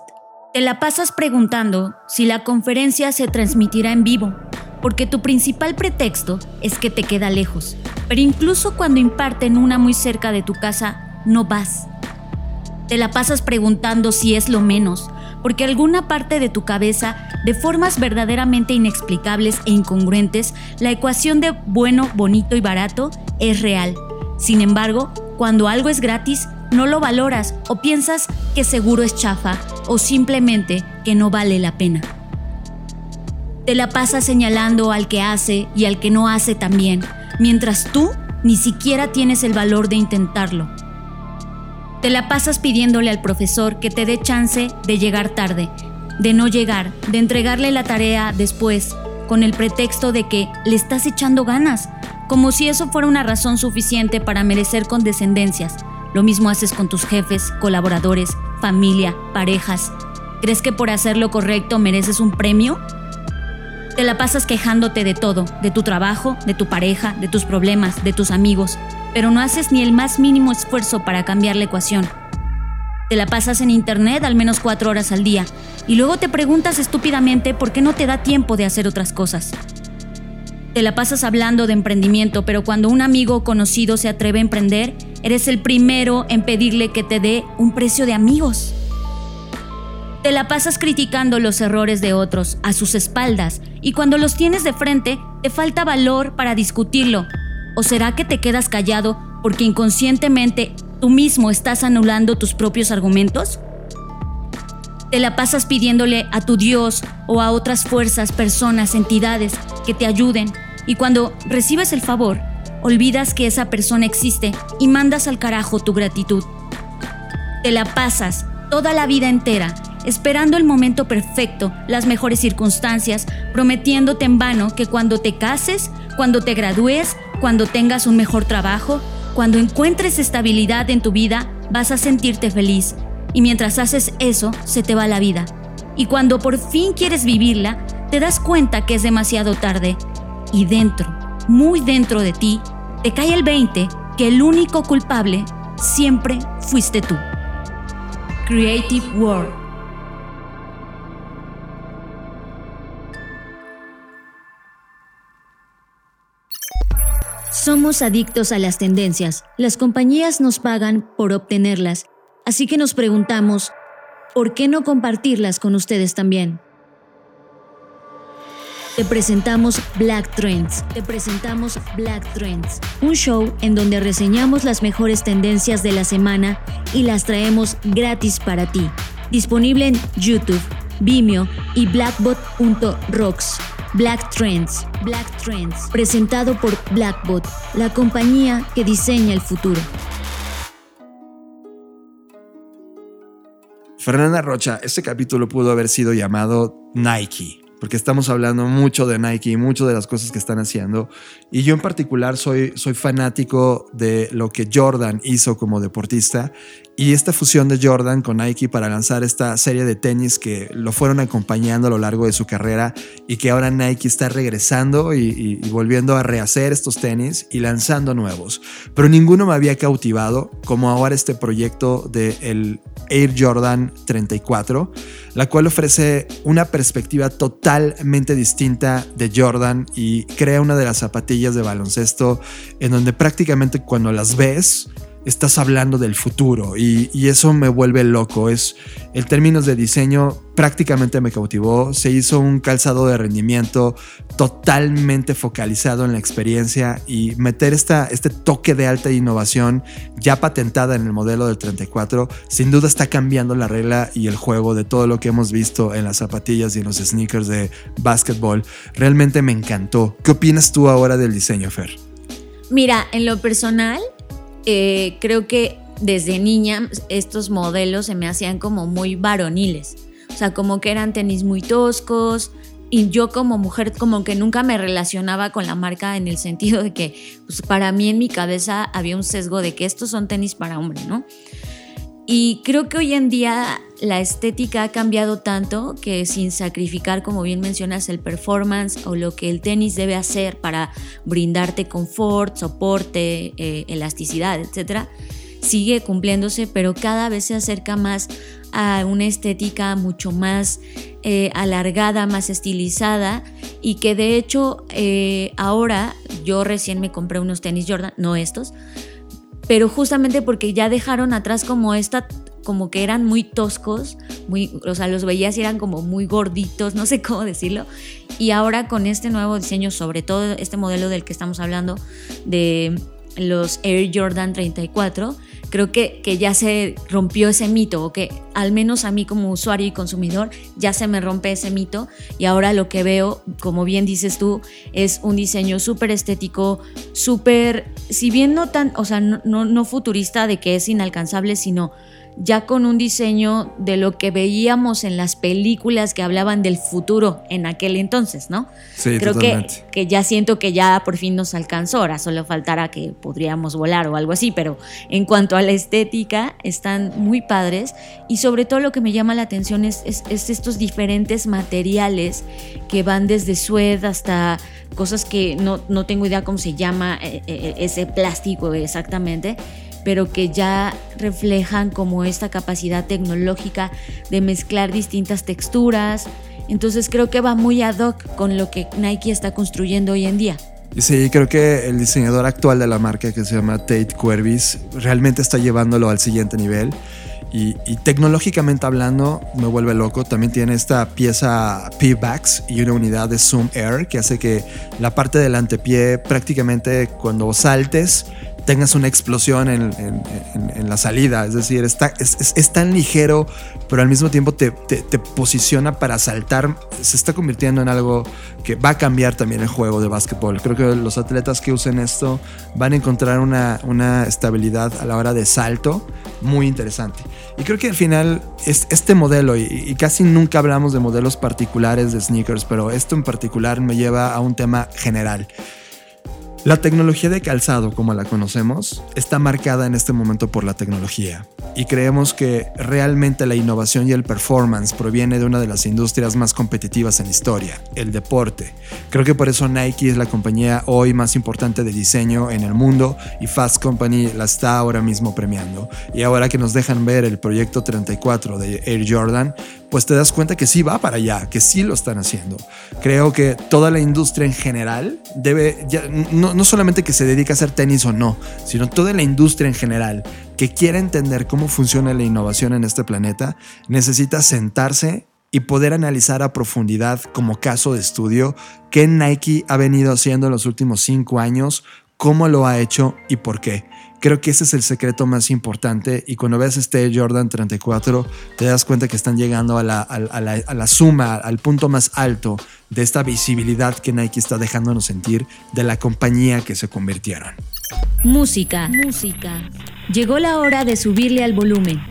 C: Te la pasas preguntando si la conferencia se transmitirá en vivo, porque tu principal pretexto es que te queda lejos. Pero incluso cuando imparten una muy cerca de tu casa, no vas. Te la pasas preguntando si es lo menos, porque alguna parte de tu cabeza, de formas verdaderamente inexplicables e incongruentes, la ecuación de bueno, bonito y barato es real. Sin embargo, cuando algo es gratis, no lo valoras o piensas que seguro es chafa o simplemente que no vale la pena. Te la pasas señalando al que hace y al que no hace también, mientras tú ni siquiera tienes el valor de intentarlo. Te la pasas pidiéndole al profesor que te dé chance de llegar tarde, de no llegar, de entregarle la tarea después, con el pretexto de que le estás echando ganas, como si eso fuera una razón suficiente para merecer condescendencias. Lo mismo haces con tus jefes, colaboradores, familia, parejas. ¿Crees que por hacer lo correcto mereces un premio? Te la pasas quejándote de todo, de tu trabajo, de tu pareja, de tus problemas, de tus amigos, pero no haces ni el más mínimo esfuerzo para cambiar la ecuación. Te la pasas en internet al menos cuatro horas al día y luego te preguntas estúpidamente por qué no te da tiempo de hacer otras cosas. Te la pasas hablando de emprendimiento, pero cuando un amigo conocido se atreve a emprender, eres el primero en pedirle que te dé un precio de amigos. Te la pasas criticando los errores de otros a sus espaldas y cuando los tienes de frente te falta valor para discutirlo. ¿O será que te quedas callado porque inconscientemente tú mismo estás anulando tus propios argumentos? Te la pasas pidiéndole a tu Dios o a otras fuerzas, personas, entidades que te ayuden y cuando recibes el favor, olvidas que esa persona existe y mandas al carajo tu gratitud. Te la pasas toda la vida entera esperando el momento perfecto, las mejores circunstancias, prometiéndote en vano que cuando te cases, cuando te gradúes, cuando tengas un mejor trabajo, cuando encuentres estabilidad en tu vida, vas a sentirte feliz y mientras haces eso, se te va la vida. Y cuando por fin quieres vivirla, te das cuenta que es demasiado tarde. Y dentro, muy dentro de ti, te cae el 20 que el único culpable siempre fuiste tú. Creative World. Somos adictos a las tendencias. Las compañías nos pagan por obtenerlas Así que nos preguntamos, ¿por qué no compartirlas con ustedes también? Te presentamos Black Trends. Te presentamos Black Trends, un show en donde reseñamos las mejores tendencias de la semana y las traemos gratis para ti. Disponible en YouTube, Vimeo y blackbot.rocks. Black Trends. Black Trends. Presentado por Blackbot, la compañía que diseña el futuro.
B: Fernanda Rocha, este capítulo pudo haber sido llamado Nike, porque estamos hablando mucho de Nike y mucho de las cosas que están haciendo. Y yo en particular soy, soy fanático de lo que Jordan hizo como deportista y esta fusión de Jordan con Nike para lanzar esta serie de tenis que lo fueron acompañando a lo largo de su carrera y que ahora Nike está regresando y, volviendo a rehacer estos tenis y lanzando nuevos. Pero ninguno me había cautivado como ahora este proyecto del el Air Jordan 34, la cual ofrece una perspectiva totalmente distinta de Jordan y crea una de las zapatillas de baloncesto en donde prácticamente cuando las ves, estás hablando del futuro y, eso me vuelve loco. Es el términos de diseño prácticamente me cautivó. Se hizo un calzado de rendimiento totalmente focalizado en la experiencia y meter esta, este toque de alta innovación ya patentada en el modelo del 34 sin duda está cambiando la regla y el juego de todo lo que hemos visto en las zapatillas y en los sneakers de básquetbol. Realmente me encantó. ¿Qué opinas tú ahora del diseño, Fer?
C: Mira, en lo personal, eh, creo que desde niña estos modelos se me hacían como muy varoniles. O sea, como que eran tenis muy toscos. Y yo como mujer como que nunca me relacionaba con la marca en el sentido de que pues, para mí en mi cabeza había un sesgo de que estos son tenis para hombre, ¿no? Y creo que hoy en día la estética ha cambiado tanto que sin sacrificar, como bien mencionas, el performance o lo que el tenis debe hacer para brindarte confort, soporte, eh, elasticidad, etcétera, sigue cumpliéndose, pero cada vez se acerca más a una estética mucho más eh, alargada, más estilizada y que de hecho eh, ahora yo recién me compré unos tenis Jordan, no estos, pero justamente porque ya dejaron atrás como esta como que eran muy toscos, muy, o sea, los veías y eran como muy gorditos, no sé cómo decirlo. Y ahora con este nuevo diseño, sobre todo este modelo del que estamos hablando, de los Air Jordan 34, creo que, que ya se rompió ese mito, o que al menos a mí como usuario y consumidor ya se me rompe ese mito. Y ahora lo que veo, como bien dices tú, es un diseño súper estético, súper, si bien no tan, o sea, no, no futurista de que es inalcanzable, sino ya con un diseño de lo que veíamos en las películas que hablaban del futuro en aquel entonces, ¿no?
B: Sí,
C: Creo
B: totalmente.
C: que, que ya siento que ya por fin nos alcanzó, ahora solo faltará que podríamos volar o algo así, pero en cuanto a la estética están muy padres y sobre todo lo que me llama la atención es, es- es estos diferentes materiales que van desde suede hasta cosas que no, no tengo idea cómo se llama eh, eh, ese plástico exactamente pero que ya reflejan como esta capacidad tecnológica de mezclar distintas texturas. Entonces creo que va muy ad hoc con lo que Nike está construyendo hoy en día.
B: Sí, creo que el diseñador actual de la marca que se llama Tate Cuervis realmente está llevándolo al siguiente nivel. Y, y tecnológicamente hablando, me vuelve loco. También tiene esta pieza P-Backs y una unidad de Zoom Air que hace que la parte del antepié prácticamente cuando saltes tengas una explosión en, la salida. Es decir, está, es, tan ligero, pero al mismo tiempo te, posiciona para saltar. Se está convirtiendo en algo que va a cambiar también el juego de básquetbol. Creo que los atletas que usen esto van a encontrar una, estabilidad a la hora de salto muy interesante. Y creo que al final es- este modelo, y casi nunca hablamos de modelos particulares de sneakers, pero esto en particular me lleva a un tema general. La tecnología de calzado, como la conocemos, está marcada en este momento por la tecnología y creemos que realmente la innovación y el performance proviene de una de las industrias más competitivas en historia, el deporte. Creo que por eso Nike es la compañía hoy más importante de diseño en el mundo y Fast Company la está ahora mismo premiando. Y ahora que nos dejan ver el proyecto 34 de Air Jordan, pues te das cuenta que sí va para allá, que sí lo están haciendo. Creo que toda la industria en general debe, ya, no, no solamente que se dedica a hacer tenis o no, sino toda la industria en general que quiera entender cómo funciona la innovación en este planeta, necesita sentarse y poder analizar a profundidad como caso de estudio qué Nike ha venido haciendo en los últimos cinco años, cómo lo ha hecho y por qué. Creo que ese es el secreto más importante y cuando ves este Jordan 34 te das cuenta que están llegando a la, a la- a la- a la suma, al punto más alto de esta visibilidad que Nike está dejándonos sentir de la compañía que se convirtieron.
C: Música. Música. Llegó la hora de subirle al volumen.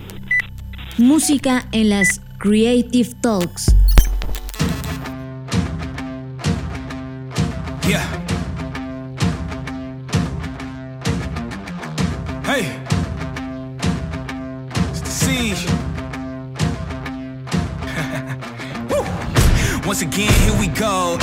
C: Música en las Creative Talks.
E: Yeah. Once again, here we go.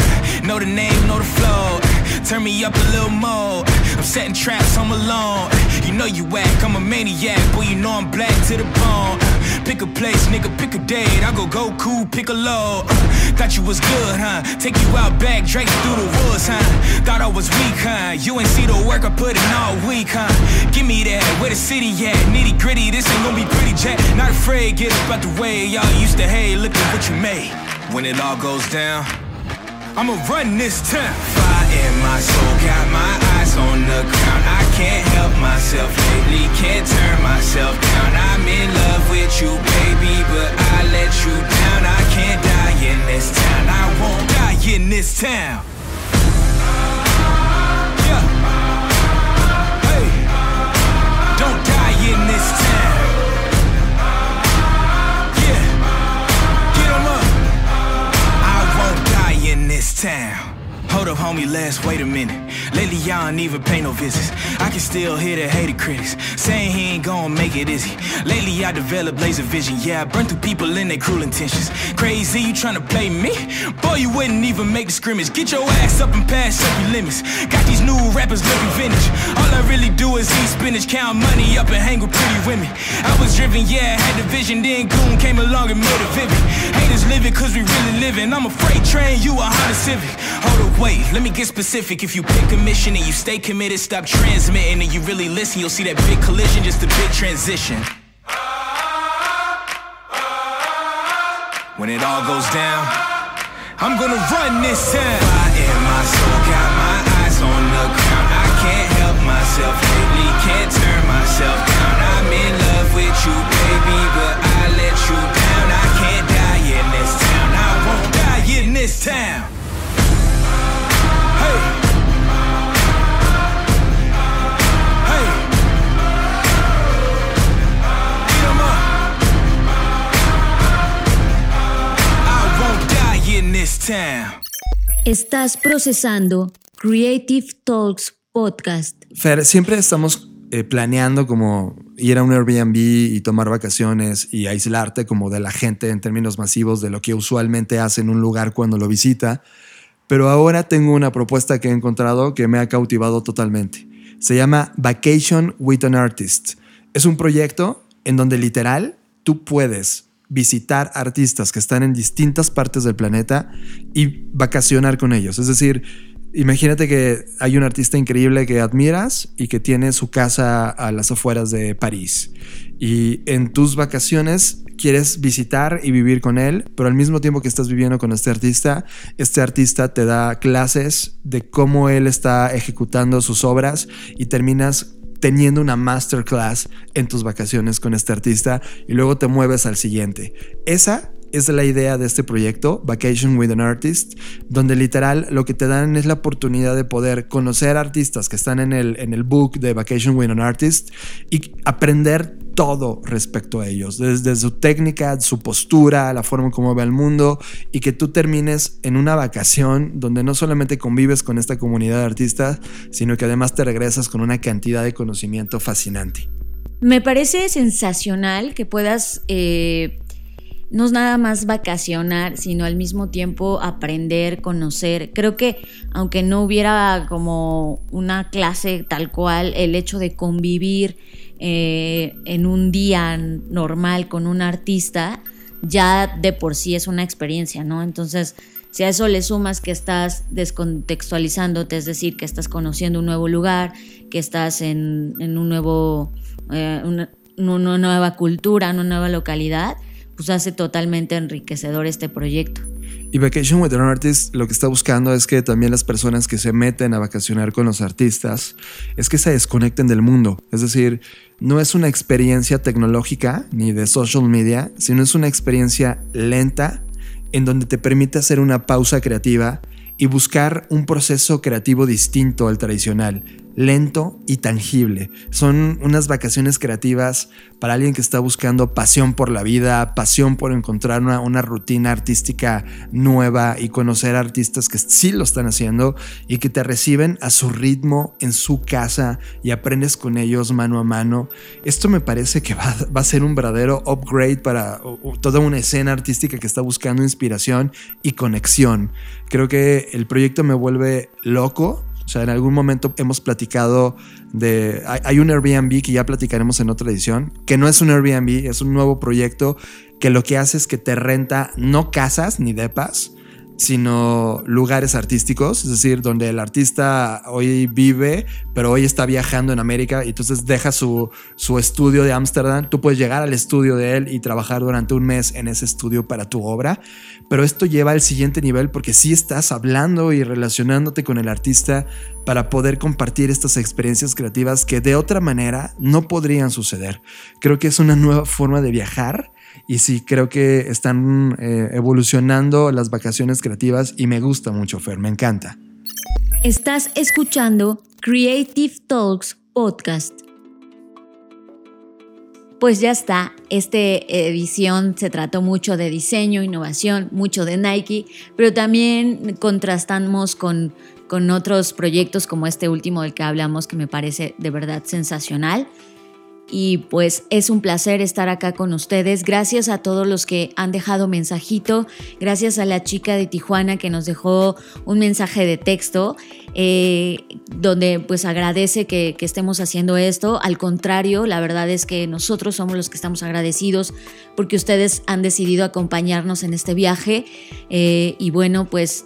E: Know the name, know the flow. Turn me up a little more. I'm setting traps, I'm alone. You know you whack, I'm a maniac. Boy, you know I'm black to the bone. Pick a place, nigga, pick a date. I go go cool, pick a load. Thought you was good, huh? Take you out back, Drake through the woods, huh? Thought I was weak, huh? You ain't see the work I put in all week, huh? Give me that, where the city at? Nitty gritty, this ain't gonna be pretty, Jack. Not afraid, get up out the way. Y'all used to, hate, look at what you made. When it all goes down, I'ma run this town. Fire in my soul, got my eyes on the ground. I can't help myself lately, can't turn myself down. I'm in love with you, baby, but I let you down. I can't die in this town, I won't die in this town. Yeah. Hey. Don't die in this town. this town less, wait a minute. Lately, y'all don't even pay no visits. I can still hear the hated critics saying he ain't gonna make it, is he? Lately, I developed laser vision. Yeah, I burned through people in their cruel intentions. Crazy, you tryna play me? Boy, you wouldn't even make the scrimmage. Get your ass up and pass up your limits. Got these new rappers looking vintage. All I really do is eat spinach, count money up, and hang with pretty women. I was driven, yeah, I had the vision. Then Goon came along and made it vivid. Haters living cause we really living. I'm a freight train, you a Honda Civic. Hold up, wait, let me get specific. If you pick a mission and you stay committed, stop transmitting and you really listen, you'll see that big collision, just a big transition. When it all goes down, I'm gonna run this town. Fire in my soul, got my eyes on the ground. I can't help myself lately, can't turn myself down. I'm in love with you, baby, but I let you down. I can't die in this town, I won't die in this town.
C: Estás procesando Creative Talks Podcast.
B: Fer, siempre estamos eh, planeando como ir a un Airbnb y tomar vacaciones y aislarte como de la gente en términos masivos de lo que usualmente hace en un lugar cuando lo visita. Pero ahora tengo una propuesta que he encontrado que me ha cautivado totalmente. Se llama Vacation with an Artist. Es un proyecto en donde literal tú puedes visitar artistas que están en distintas partes del planeta y vacacionar con ellos. Es decir, imagínate que hay un artista increíble que admiras y que tiene su casa a las afueras de París. Y en tus vacaciones quieres visitar y vivir con él, pero al mismo tiempo que estás viviendo con este artista, este artista te da clases de cómo él está ejecutando sus obras y terminas teniendo una masterclass en tus vacaciones con este artista y luego te mueves al siguiente. Esa es la idea de este proyecto, Vacation with an Artist, donde literal lo que te dan es la oportunidad de poder conocer artistas que están en el, en el book de Vacation with an Artist y aprender todo respecto a ellos, desde su técnica, su postura, la forma en cómo ve el mundo y que tú termines en una vacación donde no solamente convives con esta comunidad de artistas, sino que además te regresas con una cantidad de conocimiento fascinante.
C: Me parece sensacional que puedas eh, no es nada más vacacionar, sino al mismo tiempo aprender, conocer. Creo que aunque no hubiera como una clase tal cual, el hecho de convivir eh, en un día normal con un artista, ya de por sí es una experiencia, ¿no? Entonces, si a eso le sumas que estás descontextualizándote, es decir, que estás conociendo un nuevo lugar, que estás en, en un nuevo, eh, una, una nueva cultura, una nueva localidad, pues hace totalmente enriquecedor este proyecto.
B: Y Vacation with an Artist lo que está buscando es que también las personas que se meten a vacacionar con los artistas es que se desconecten del mundo. Es decir, no es una experiencia tecnológica ni de social media, sino es una experiencia lenta en donde te permite hacer una pausa creativa y buscar un proceso creativo distinto al tradicional, lento y tangible. Son unas vacaciones creativas para alguien que está buscando pasión por la vida, pasión por encontrar una, rutina artística nueva y conocer artistas que sí lo están haciendo y que te reciben a su ritmo en su casa y aprendes con ellos mano a mano. Esto me parece que va a ser un verdadero upgrade para toda una escena artística que está buscando inspiración y conexión. Creo que el proyecto me vuelve loco o sea, en algún momento hemos platicado de... Hay, un Airbnb que ya platicaremos en otra edición, que no es un Airbnb, es un nuevo proyecto que lo que hace es que te renta no casas ni depas, sino lugares artísticos, es decir, donde el artista hoy vive, pero hoy está viajando en América y entonces deja su, su estudio de Ámsterdam, tú puedes llegar al estudio de él y trabajar durante un mes en ese estudio para tu obra, pero esto lleva al siguiente nivel porque sí estás hablando y relacionándote con el artista para poder compartir estas experiencias creativas que de otra manera no podrían suceder. Creo que es una nueva forma de viajar y sí, creo que están eh, evolucionando las vacaciones creativas y me gusta mucho, Fer, me encanta.
C: Estás escuchando Creative Talks Podcast. Pues ya está, esta edición se trató mucho de diseño, innovación, mucho de Nike, pero también contrastamos con con otros proyectos como este último del que hablamos que me parece de verdad sensacional. Y pues es un placer estar acá con ustedes. Gracias a todos los que han dejado mensajito. Gracias a la chica de Tijuana que nos dejó un mensaje de texto eh, donde pues agradece que, estemos haciendo esto. Al contrario, la verdad es que nosotros somos los que estamos agradecidos porque ustedes han decidido acompañarnos en este viaje. Eh, y bueno, pues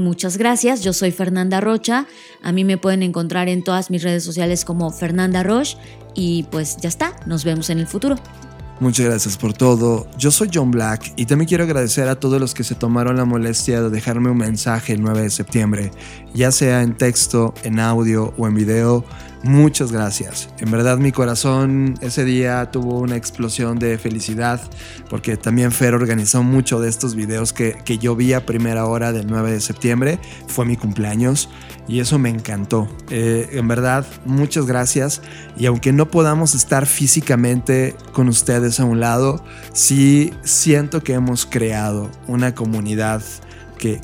C: muchas gracias. Yo soy Fernanda Rocha. A mí me pueden encontrar en todas mis redes sociales como Fernanda Roche. Y pues ya está, nos vemos en el futuro.
B: Muchas gracias por todo. Yo soy John Black y también quiero agradecer a todos los que se tomaron la molestia de dejarme un mensaje el 9 de septiembre, ya sea en texto, en audio o en video. Muchas gracias. En verdad mi corazón ese día tuvo una explosión de felicidad porque también Fer organizó mucho de estos videos que, que yo vi a primera hora del 9 de septiembre. Fue mi cumpleaños y eso me encantó. Eh, en verdad, muchas gracias. Y aunque no podamos estar físicamente con ustedes a un lado, sí siento que hemos creado una comunidad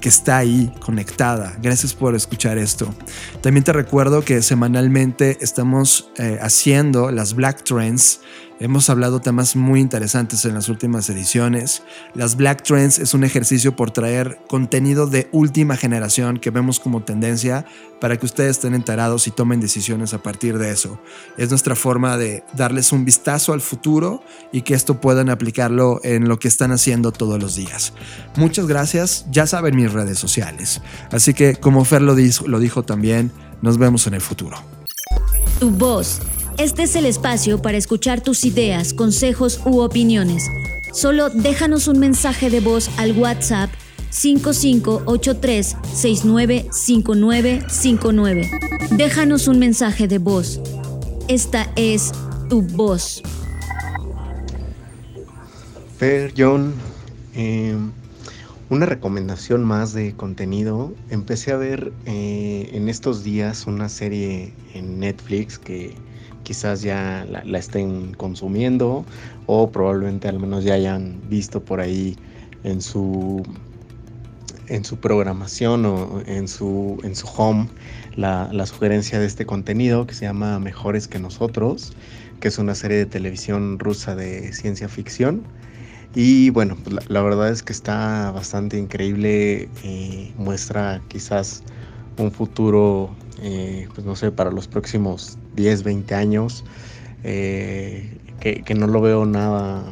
B: que, está ahí conectada. Gracias por escuchar esto. También te recuerdo que semanalmente estamos eh, haciendo las Black Trends Hemos hablado temas muy interesantes en las últimas ediciones. Las Black Trends es un ejercicio por traer contenido de última generación que vemos como tendencia para que ustedes estén enterados y tomen decisiones a partir de eso. Es nuestra forma de darles un vistazo al futuro y que esto puedan aplicarlo en lo que están haciendo todos los días. Muchas gracias, ya saben mis redes sociales. Así que como Fer lo dijo, también, nos vemos en el futuro.
C: Tu voz este es el espacio para escuchar tus ideas, consejos u opiniones. Solo déjanos un mensaje de voz al WhatsApp 5583-695959. Déjanos un mensaje de voz. Esta es tu voz.
F: Fer, John, em, una recomendación más de contenido. Empecé a ver eh, en estos días una serie en Netflix que quizás ya la, estén consumiendo o probablemente al menos ya hayan visto por ahí en su en su programación o en su, en su home la, sugerencia de este contenido que se llama Mejores que nosotros, que es una serie de televisión rusa de ciencia ficción. Y bueno, pues la, verdad es que está bastante increíble, eh, muestra quizás un futuro, eh, pues no sé, para los próximos 10, 20 años, eh, que, no lo veo nada,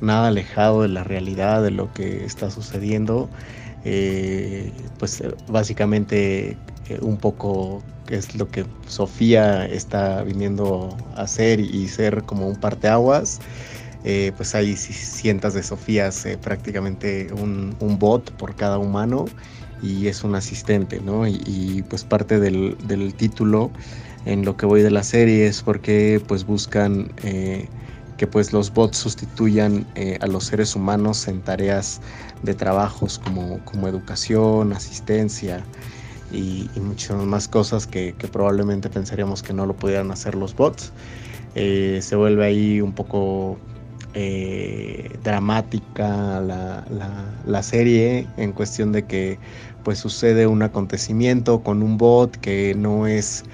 F: nada alejado de la realidad, de lo que está sucediendo. Eh, pues básicamente un poco es lo que Sofía está viniendo a hacer y ser como un parteaguas. Eh, pues hay cientos de Sofías, prácticamente un, un, bot por cada humano y es un asistente, ¿no? Y, pues parte del, título en lo que voy de la serie es porque pues buscan eh, que pues los bots sustituyan eh, a los seres humanos en tareas de trabajos como, como educación, asistencia y, muchas más cosas que, probablemente pensaríamos que no lo pudieran hacer los bots. Eh, se vuelve ahí un poco dramática la, la, serie en cuestión de que pues sucede un acontecimiento con un bot que no es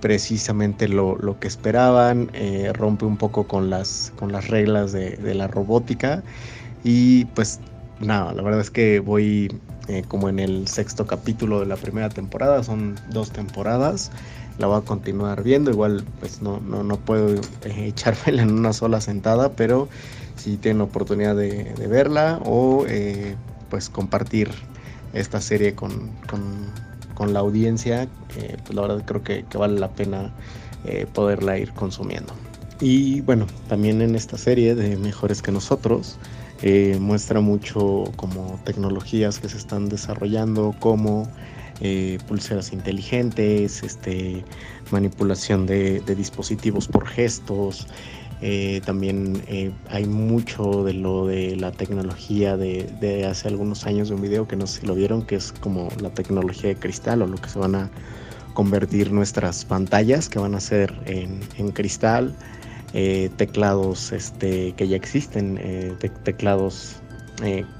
F: precisamente lo, que esperaban, eh, rompe un poco con las, con las reglas de, la robótica y pues nada, la verdad es que voy eh, como en el sexto capítulo de la primera temporada, son dos temporadas, la voy a continuar viendo, igual pues no, no, puedo eh, echármela en una sola sentada, pero si tienen oportunidad de, de verla o pues compartir esta serie con, la audiencia, eh, pues la verdad creo que, vale la pena eh, poderla ir consumiendo. Y bueno, también en esta serie de Mejores que nosotros, eh, muestra mucho como tecnologías que se están desarrollando, como pulseras inteligentes, este, manipulación de, dispositivos por gestos, eh, también eh, hay mucho de lo de la tecnología de, hace algunos años de un video que no sé si lo vieron, que es como la tecnología de cristal o lo que se van a convertir nuestras pantallas, que van a ser en, cristal, eh, teclados este, que ya existen, teclados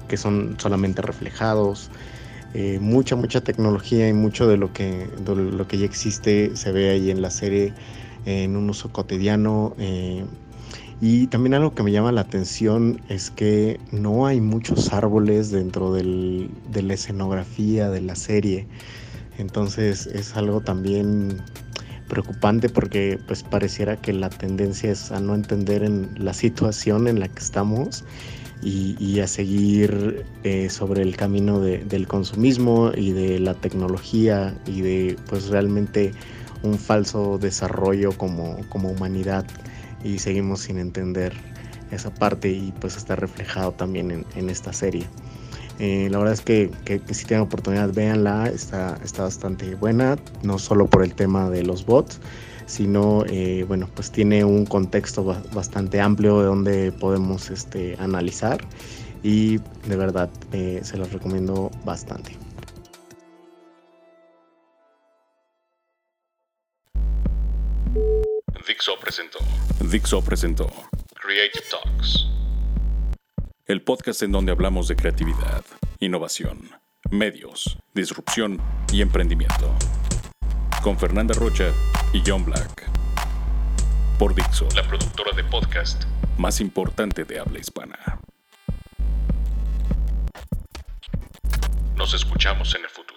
F: que son solamente reflejados. Eh, mucha, mucha tecnología y mucho de lo, que, lo que ya existe se ve ahí en la serie en un uso cotidiano. Eh, y también algo que me llama la atención es que no hay muchos árboles dentro de la escenografía de la serie. Entonces es algo también preocupante porque pues pareciera que la tendencia es a no entender en la situación en la que estamos y, a seguir eh, sobre el camino del consumismo y de la tecnología y de pues realmente un falso desarrollo como, como humanidad y seguimos sin entender esa parte y pues está reflejado también en, esta serie. Eh, la verdad es que, si tienen oportunidad, véanla, está, está bastante buena, no solo por el tema de los bots, sino, eh, bueno, pues tiene un contexto bastante amplio de donde podemos este, analizar y de verdad eh, se los recomiendo bastante.
A: Dixo presentó. Dixo presentó Creative Talks. El podcast en donde hablamos de creatividad, innovación, medios, disrupción y emprendimiento. Con Fernanda Rocha y John Black. Por Dixo, la productora de podcast más importante de habla hispana. Nos escuchamos en el futuro.